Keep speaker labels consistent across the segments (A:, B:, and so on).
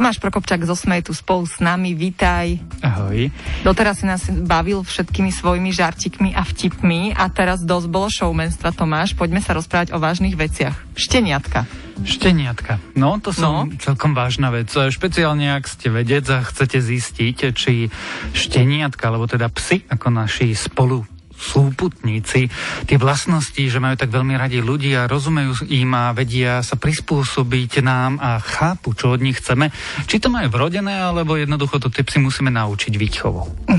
A: Tomáš Prokopčák zo Smej tu spolu s nami, vítaj.
B: Ahoj.
A: Doteraz si nás bavil všetkými svojimi žartikmi a vtipmi a teraz dosť bolo showmenstva, Tomáš. Poďme sa rozprávať o vážnych veciach. Šteniatka.
B: Šteniatka. No, to som no. celkom vážna vec. Špeciálne, ak ste vedec a chcete zistiť, či šteniatka, alebo teda psy, ako naši spolu súputníci, tie vlastnosti, že majú tak veľmi radi ľudí a rozumejú im a vedia sa prispôsobiť nám a chápu, čo od nich chceme. Či to majú vrodené, alebo jednoducho to tie psy musíme naučiť výchovou.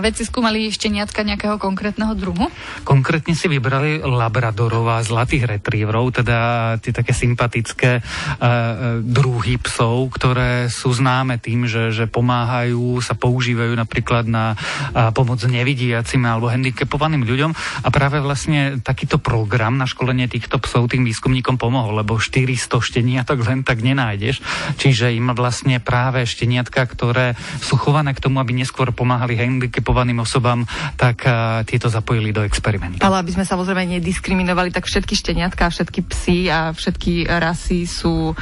C: A veci skúmali šteniatka nejakého konkrétneho druhu?
B: Konkrétne si vybrali labradorov a zlatých retrieverov, teda tie také sympatické uh, druhy psov, ktoré sú známe tým, že, že pomáhajú, sa používajú napríklad na uh, pomoc nevidiacim alebo handicapovaným ľuďom a práve vlastne takýto program na školenie týchto psov tým výskumníkom pomohol, lebo 400 šteniatok len tak nenájdeš. Čiže im vlastne práve šteniatka, ktoré sú chované k tomu, aby neskôr pomáhali handicapovaným osobám, tak uh, tieto zapojili do experimentu.
A: Ale aby sme samozrejme nediskriminovali, tak všetky šteniatka, všetky psy a všetky rasy sú uh,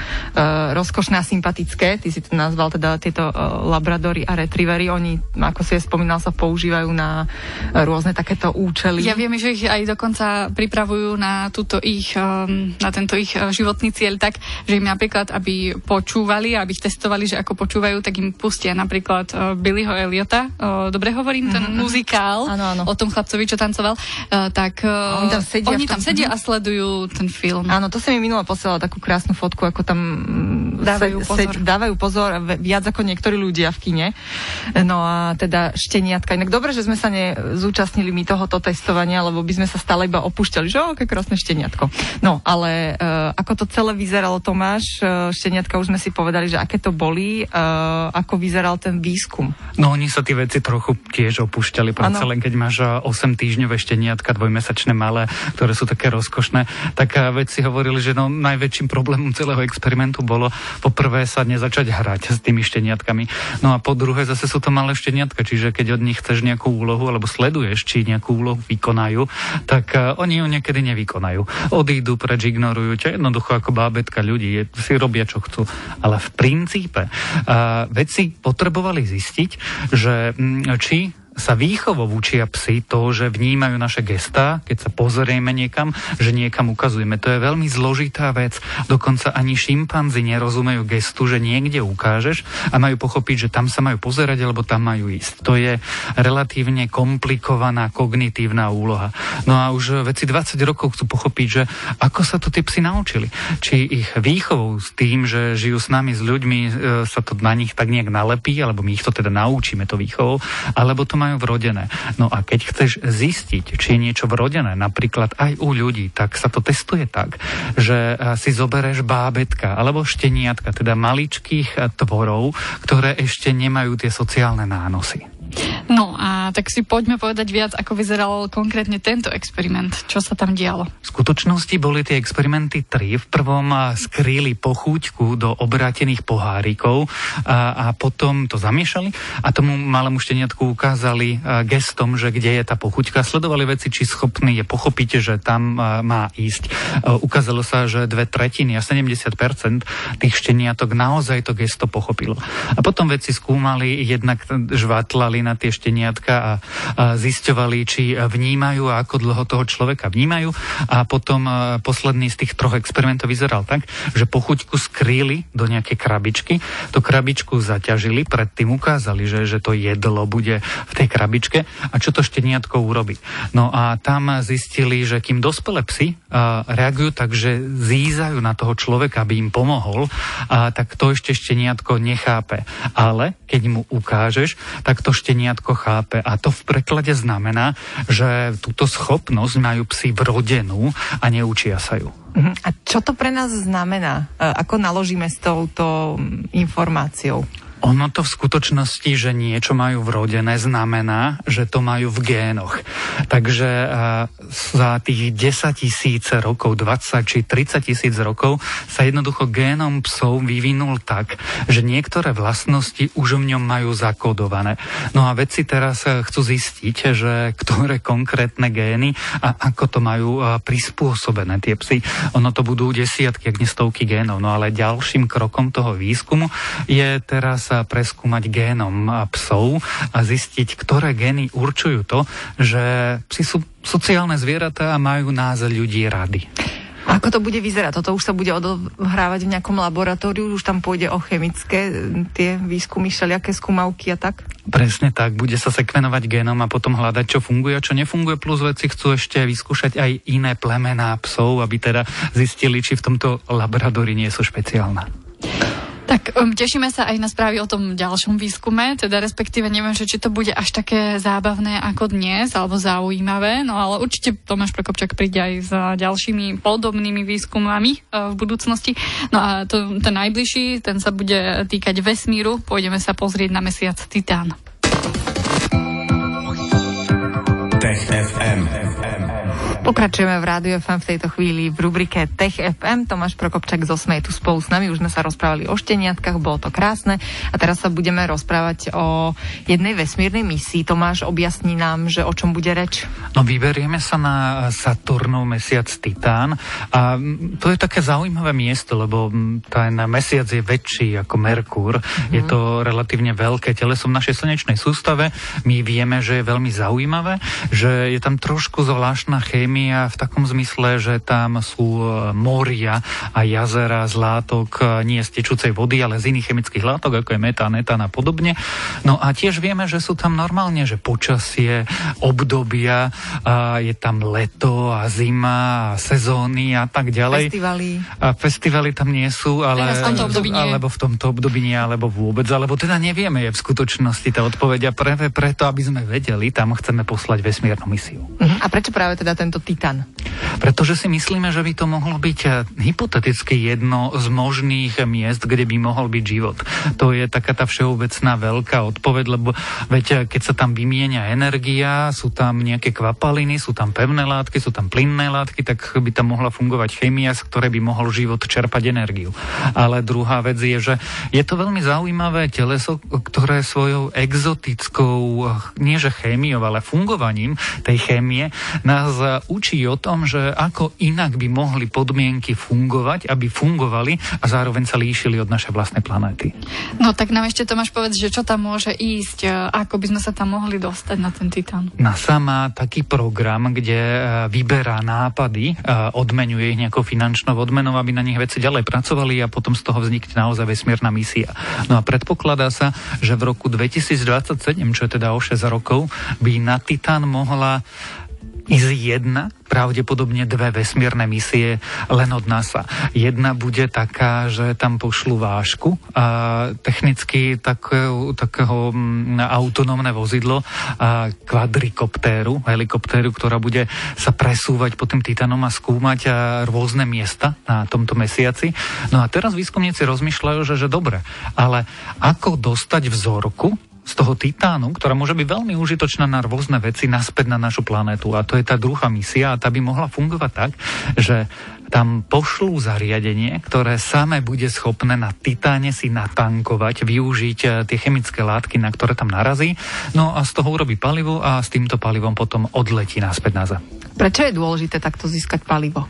A: rozkošné a sympatické. Ty si to nazval teda tieto uh, labradory a retrievery. Oni, ako si je spomínal, sa používajú na rôzne takéto účely.
C: Ja viem, že ich aj dokonca pripravujú na, túto ich, um, na tento ich životný cieľ tak, že im napríklad, aby počúvali, aby ich testovali, že ako počúvajú, tak im pustia napríklad Billyho Eliota. Dobre hovorím, ten mm-hmm. muzikál
A: ano, ano.
C: o tom chlapcovi, čo tancoval. Tak
A: a oni tam sedia,
C: oni
A: tam
C: sedia a sledujú ten film.
A: Áno, to sa mi minulo posielala takú krásnu fotku, ako tam
C: mm, dávajú se, pozor. Se,
A: dávajú pozor viac ako niektorí ľudia v kine. No a teda šteniatka. Inak dobre, že sme sa nezúčastnili my toho tohoto testovania, lebo by sme sa stále iba opúšťali, že aké krásne šteniatko. No, ale uh, ako to celé vyzeralo, Tomáš, uh, šteniatka už sme si povedali, že aké to boli, uh, ako vyzeral ten výskum.
B: No, oni sa tie veci trochu tiež opúšťali, predsa len keď máš 8 týždňové šteniatka, dvojmesačné malé, ktoré sú také rozkošné, tak vedci hovorili, že no, najväčším problémom celého experimentu bolo poprvé sa nezačať hrať s tými šteniatkami. No a po druhé zase sú to malé šteniatka, čiže keď od nich chceš nejakú úlohu alebo sleduješ, či nejakú úlohu vykonajú, tak uh, oni ju niekedy nevykonajú. Odídu preč, ignorujú ťa, jednoducho ako bábetka ľudí, si robia čo chcú. Ale v princípe veci potrebovali zistiť, že um, či sa výchovou učia psi to, že vnímajú naše gestá, keď sa pozrieme niekam, že niekam ukazujeme. To je veľmi zložitá vec. Dokonca ani šimpanzi nerozumejú gestu, že niekde ukážeš a majú pochopiť, že tam sa majú pozerať alebo tam majú ísť. To je relatívne komplikovaná kognitívna úloha. No a už veci 20 rokov chcú pochopiť, že ako sa to tí psi naučili. Či ich výchovou s tým, že žijú s nami, s ľuďmi, e, sa to na nich tak nejak nalepí, alebo my ich to teda naučíme to výchovou, alebo to má majú vrodené. No a keď chceš zistiť, či je niečo vrodené, napríklad aj u ľudí, tak sa to testuje tak, že si zobereš bábetka alebo šteniatka, teda maličkých tvorov, ktoré ešte nemajú tie sociálne nánosy.
C: No a tak si poďme povedať viac, ako vyzeral konkrétne tento experiment. Čo sa tam dialo?
B: V skutočnosti boli tie experimenty tri. V prvom skrýli pochúťku do obrátených pohárikov a, a potom to zamiešali a tomu malému šteniatku ukázali gestom, že kde je tá pochúťka. Sledovali veci, či schopný je pochopiť, že tam má ísť. Ukázalo sa, že dve tretiny a 70% tých šteniatok naozaj to gesto pochopilo. A potom veci skúmali, jednak žvatlali pozerali na tie šteniatka a, a zisťovali, či vnímajú a ako dlho toho človeka vnímajú. A potom a, posledný z tých troch experimentov vyzeral tak, že po chuťku skrýli do nejakej krabičky, tú krabičku zaťažili, predtým ukázali, že, že to jedlo bude v tej krabičke a čo to šteniatko urobí. No a tam zistili, že kým dospelé psy a, reagujú tak, že zízajú na toho človeka, aby im pomohol, a, tak to ešte šteniatko nechápe. Ale keď mu ukážeš, tak to šteniatko chápe. A to v preklade znamená, že túto schopnosť majú psi vrodenú a neučia sa ju.
A: Uh-huh. A čo to pre nás znamená? E, ako naložíme s touto informáciou?
B: Ono to v skutočnosti, že niečo majú vrodené, znamená, že to majú v génoch. Takže za tých 10 tisíc rokov, 20 či 30 tisíc rokov sa jednoducho génom psov vyvinul tak, že niektoré vlastnosti už v ňom majú zakódované. No a vedci teraz e, chcú zistiť, že ktoré konkrétne gény a ako to majú e, prispôsobené tie psy. Ono to budú desiatky, ak nie stovky génov. No ale ďalším krokom toho výskumu je teraz preskúmať génom psov a zistiť, ktoré gény určujú to, že psi sú sociálne zvieratá a majú nás ľudí rady.
A: Ako to bude vyzerať? Toto už sa bude odohrávať v nejakom laboratóriu, už tam pôjde o chemické tie výskumy, všelijaké skúmavky a tak?
B: Presne tak, bude sa sekvenovať génom a potom hľadať, čo funguje a čo nefunguje, plus veci chcú ešte vyskúšať aj iné plemená psov, aby teda zistili, či v tomto laboratóriu nie sú špeciálne.
C: Tak um, tešíme sa aj na správy o tom ďalšom výskume, teda respektíve neviem, že či to bude až také zábavné ako dnes, alebo zaujímavé, no ale určite Tomáš Prokopčak príde aj s ďalšími podobnými výskumami uh, v budúcnosti. No a to, ten najbližší, ten sa bude týkať vesmíru, pôjdeme sa pozrieť na mesiac Titán.
D: Tech FM.
A: Pokračujeme v Rádiu FM v tejto chvíli v rubrike Tech FM. Tomáš Prokopčak zo Sme tu spolu s nami. Už sme sa rozprávali o šteniatkách, bolo to krásne. A teraz sa budeme rozprávať o jednej vesmírnej misii. Tomáš, objasní nám, že o čom bude reč.
B: No vyberieme sa na Saturnov mesiac Titán. A to je také zaujímavé miesto, lebo ten mesiac je väčší ako Merkúr. Mm-hmm. Je to relatívne veľké teleso v našej slnečnej sústave. My vieme, že je veľmi zaujímavé, že je tam trošku zvláštna chémia chemia v takom zmysle, že tam sú e, moria a jazera z látok e, nie z tečúcej vody, ale z iných chemických látok, ako je metán, etán a podobne. No a tiež vieme, že sú tam normálne, že počasie, obdobia, a je tam leto a zima a sezóny a tak ďalej.
A: Festivaly.
B: A festivaly tam nie sú, ale...
C: v tomto období nie.
B: Alebo v tomto období nie, alebo vôbec, alebo teda nevieme je v skutočnosti tá odpoveď a práve preto, aby sme vedeli, tam chceme poslať vesmírnu misiu.
A: Uh-huh. A prečo práve teda tento Titan?
B: Pretože si myslíme, že by to mohlo byť eh, hypoteticky jedno z možných miest, kde by mohol byť život. To je taká tá všeobecná veľká odpoveď, lebo veď eh, keď sa tam vymienia energia, sú tam nejaké kvapaliny, sú tam pevné látky, sú tam plynné látky, tak by tam mohla fungovať chémia, z ktorej by mohol život čerpať energiu. Ale druhá vec je, že je to veľmi zaujímavé teleso, ktoré svojou exotickou, eh, nie že chémiou, ale fungovaním tej chémie nás učí o tom, že ako inak by mohli podmienky fungovať, aby fungovali a zároveň sa líšili od našej vlastnej planéty.
C: No tak nám ešte Tomáš povedz, že čo tam môže ísť, e, ako by sme sa tam mohli dostať na ten Titan.
B: NASA má taký program, kde e, vyberá nápady, e, odmenuje ich nejakou finančnou odmenou, aby na nich veci ďalej pracovali a potom z toho vznikne naozaj vesmírna misia. No a predpokladá sa, že v roku 2027, čo je teda o 6 rokov, by na Titan mohla ísť jedna, pravdepodobne dve vesmírne misie len od NASA. Jedna bude taká, že tam pošlu vášku a technicky takého, takého mm, autonómne vozidlo a kvadrikoptéru, helikoptéru, ktorá bude sa presúvať po tým Titanom a skúmať a rôzne miesta na tomto mesiaci. No a teraz výskumníci rozmýšľajú, že, že dobre, ale ako dostať vzorku z toho titánu, ktorá môže byť veľmi užitočná na rôzne veci naspäť na našu planétu. A to je tá druhá misia a tá by mohla fungovať tak, že tam pošlú zariadenie, ktoré samé bude schopné na Titáne si natankovať, využiť eh, tie chemické látky, na ktoré tam narazí, no a z toho urobí palivo a s týmto palivom potom odletí naspäť na Zem.
A: Prečo je dôležité takto získať palivo?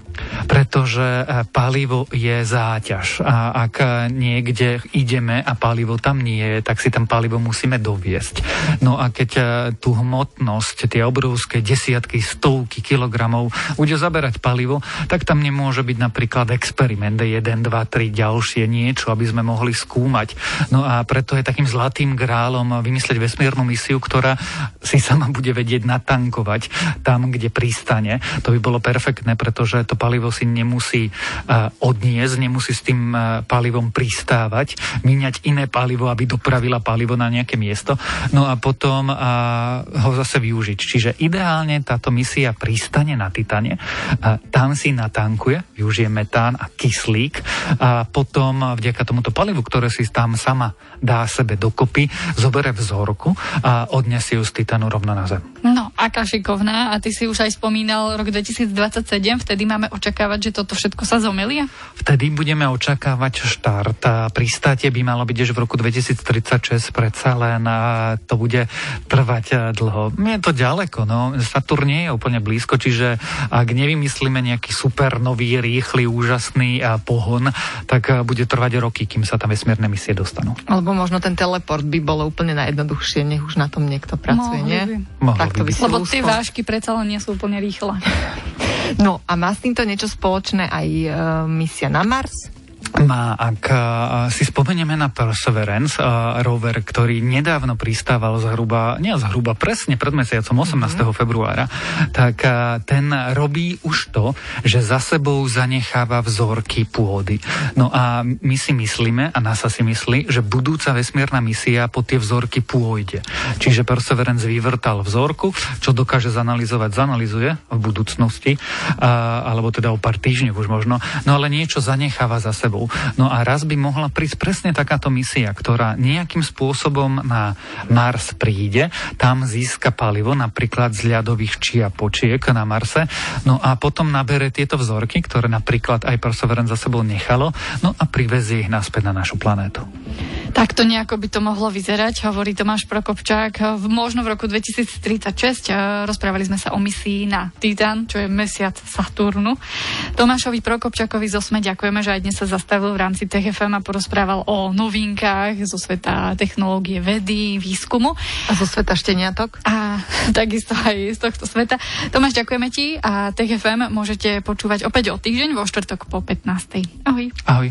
B: Pretože eh, palivo je záťaž a ak eh, niekde ideme a palivo tam nie je, tak si tam palivo musíme doviesť. No a keď tú hmotnosť, tie obrovské desiatky, stovky kilogramov bude zaberať palivo, tak tam nemôže môže byť napríklad experiment 1, 2, 3, ďalšie niečo, aby sme mohli skúmať. No a preto je takým zlatým grálom vymyslieť vesmírnu misiu, ktorá si sama bude vedieť natankovať tam, kde pristane. To by bolo perfektné, pretože to palivo si nemusí uh, odniesť, nemusí s tým uh, palivom pristávať, míňať iné palivo, aby dopravila palivo na nejaké miesto, no a potom uh, ho zase využiť. Čiže ideálne táto misia pristane na Titane, tam si natankuje využije. Metán a kyslík a potom vďaka tomuto palivu, ktoré si tam sama dá sebe dokopy, zobere vzorku a odnesie ju z titanu rovno na zem.
C: No, aká šikovná. A ty si už aj spomínal rok 2027, vtedy máme očakávať, že toto všetko sa zomelia?
B: Vtedy budeme očakávať štart. A pristátie by malo byť že v roku 2036, predsa len a to bude trvať dlho. Je to ďaleko, no. Saturn nie je úplne blízko, čiže ak nevymyslíme nejaký super nový, rýchly, úžasný pohon, tak bude trvať roky, kým sa tam vesmírne misie dostanú.
A: Alebo možno ten teleport by bolo úplne najjednoduchšie, nech už na tom niekto pracuje,
C: Mohli
A: nie?
C: by.
B: Mohlo
A: Tak to
B: by
A: by
C: Lebo tie vážky predsa len nie sú úplne rýchle.
A: No a má s týmto niečo spoločné aj e, misia na Mars?
B: Má, ak si spomenieme na Perseverance, rover, ktorý nedávno pristával zhruba, nie zhruba, presne pred mesiacom 18. Mm-hmm. februára, tak ten robí už to, že za sebou zanecháva vzorky pôdy. No a my si myslíme, a NASA si myslí, že budúca vesmírna misia po tie vzorky pôjde. Čiže Perseverance vyvrtal vzorku, čo dokáže zanalizovať, zanalizuje v budúcnosti, alebo teda o pár týždňov už možno, no ale niečo zanecháva za sebou. No a raz by mohla prísť presne takáto misia, ktorá nejakým spôsobom na Mars príde, tam získa palivo, napríklad z ľadových čiapočiek na Marse, no a potom nabere tieto vzorky, ktoré napríklad aj Perseverance za sebou nechalo, no a privezie ich naspäť na našu planétu.
C: Takto nejako by to mohlo vyzerať, hovorí Tomáš Prokopčák. Možno v roku 2036 eh, rozprávali sme sa o misii na Titan, čo je mesiac Saturnu. Tomášovi Prokopčákovi zo SME ďakujeme, že aj dnes sa zastavil v rámci TFM a porozprával o novinkách zo sveta technológie, vedy, výskumu
A: A zo sveta šteniatok?
C: a takisto aj z tohto sveta. Tomáš, ďakujeme ti a TFM môžete počúvať opäť o týždeň vo štvrtok po 15. Ahoj.
B: Ahoj.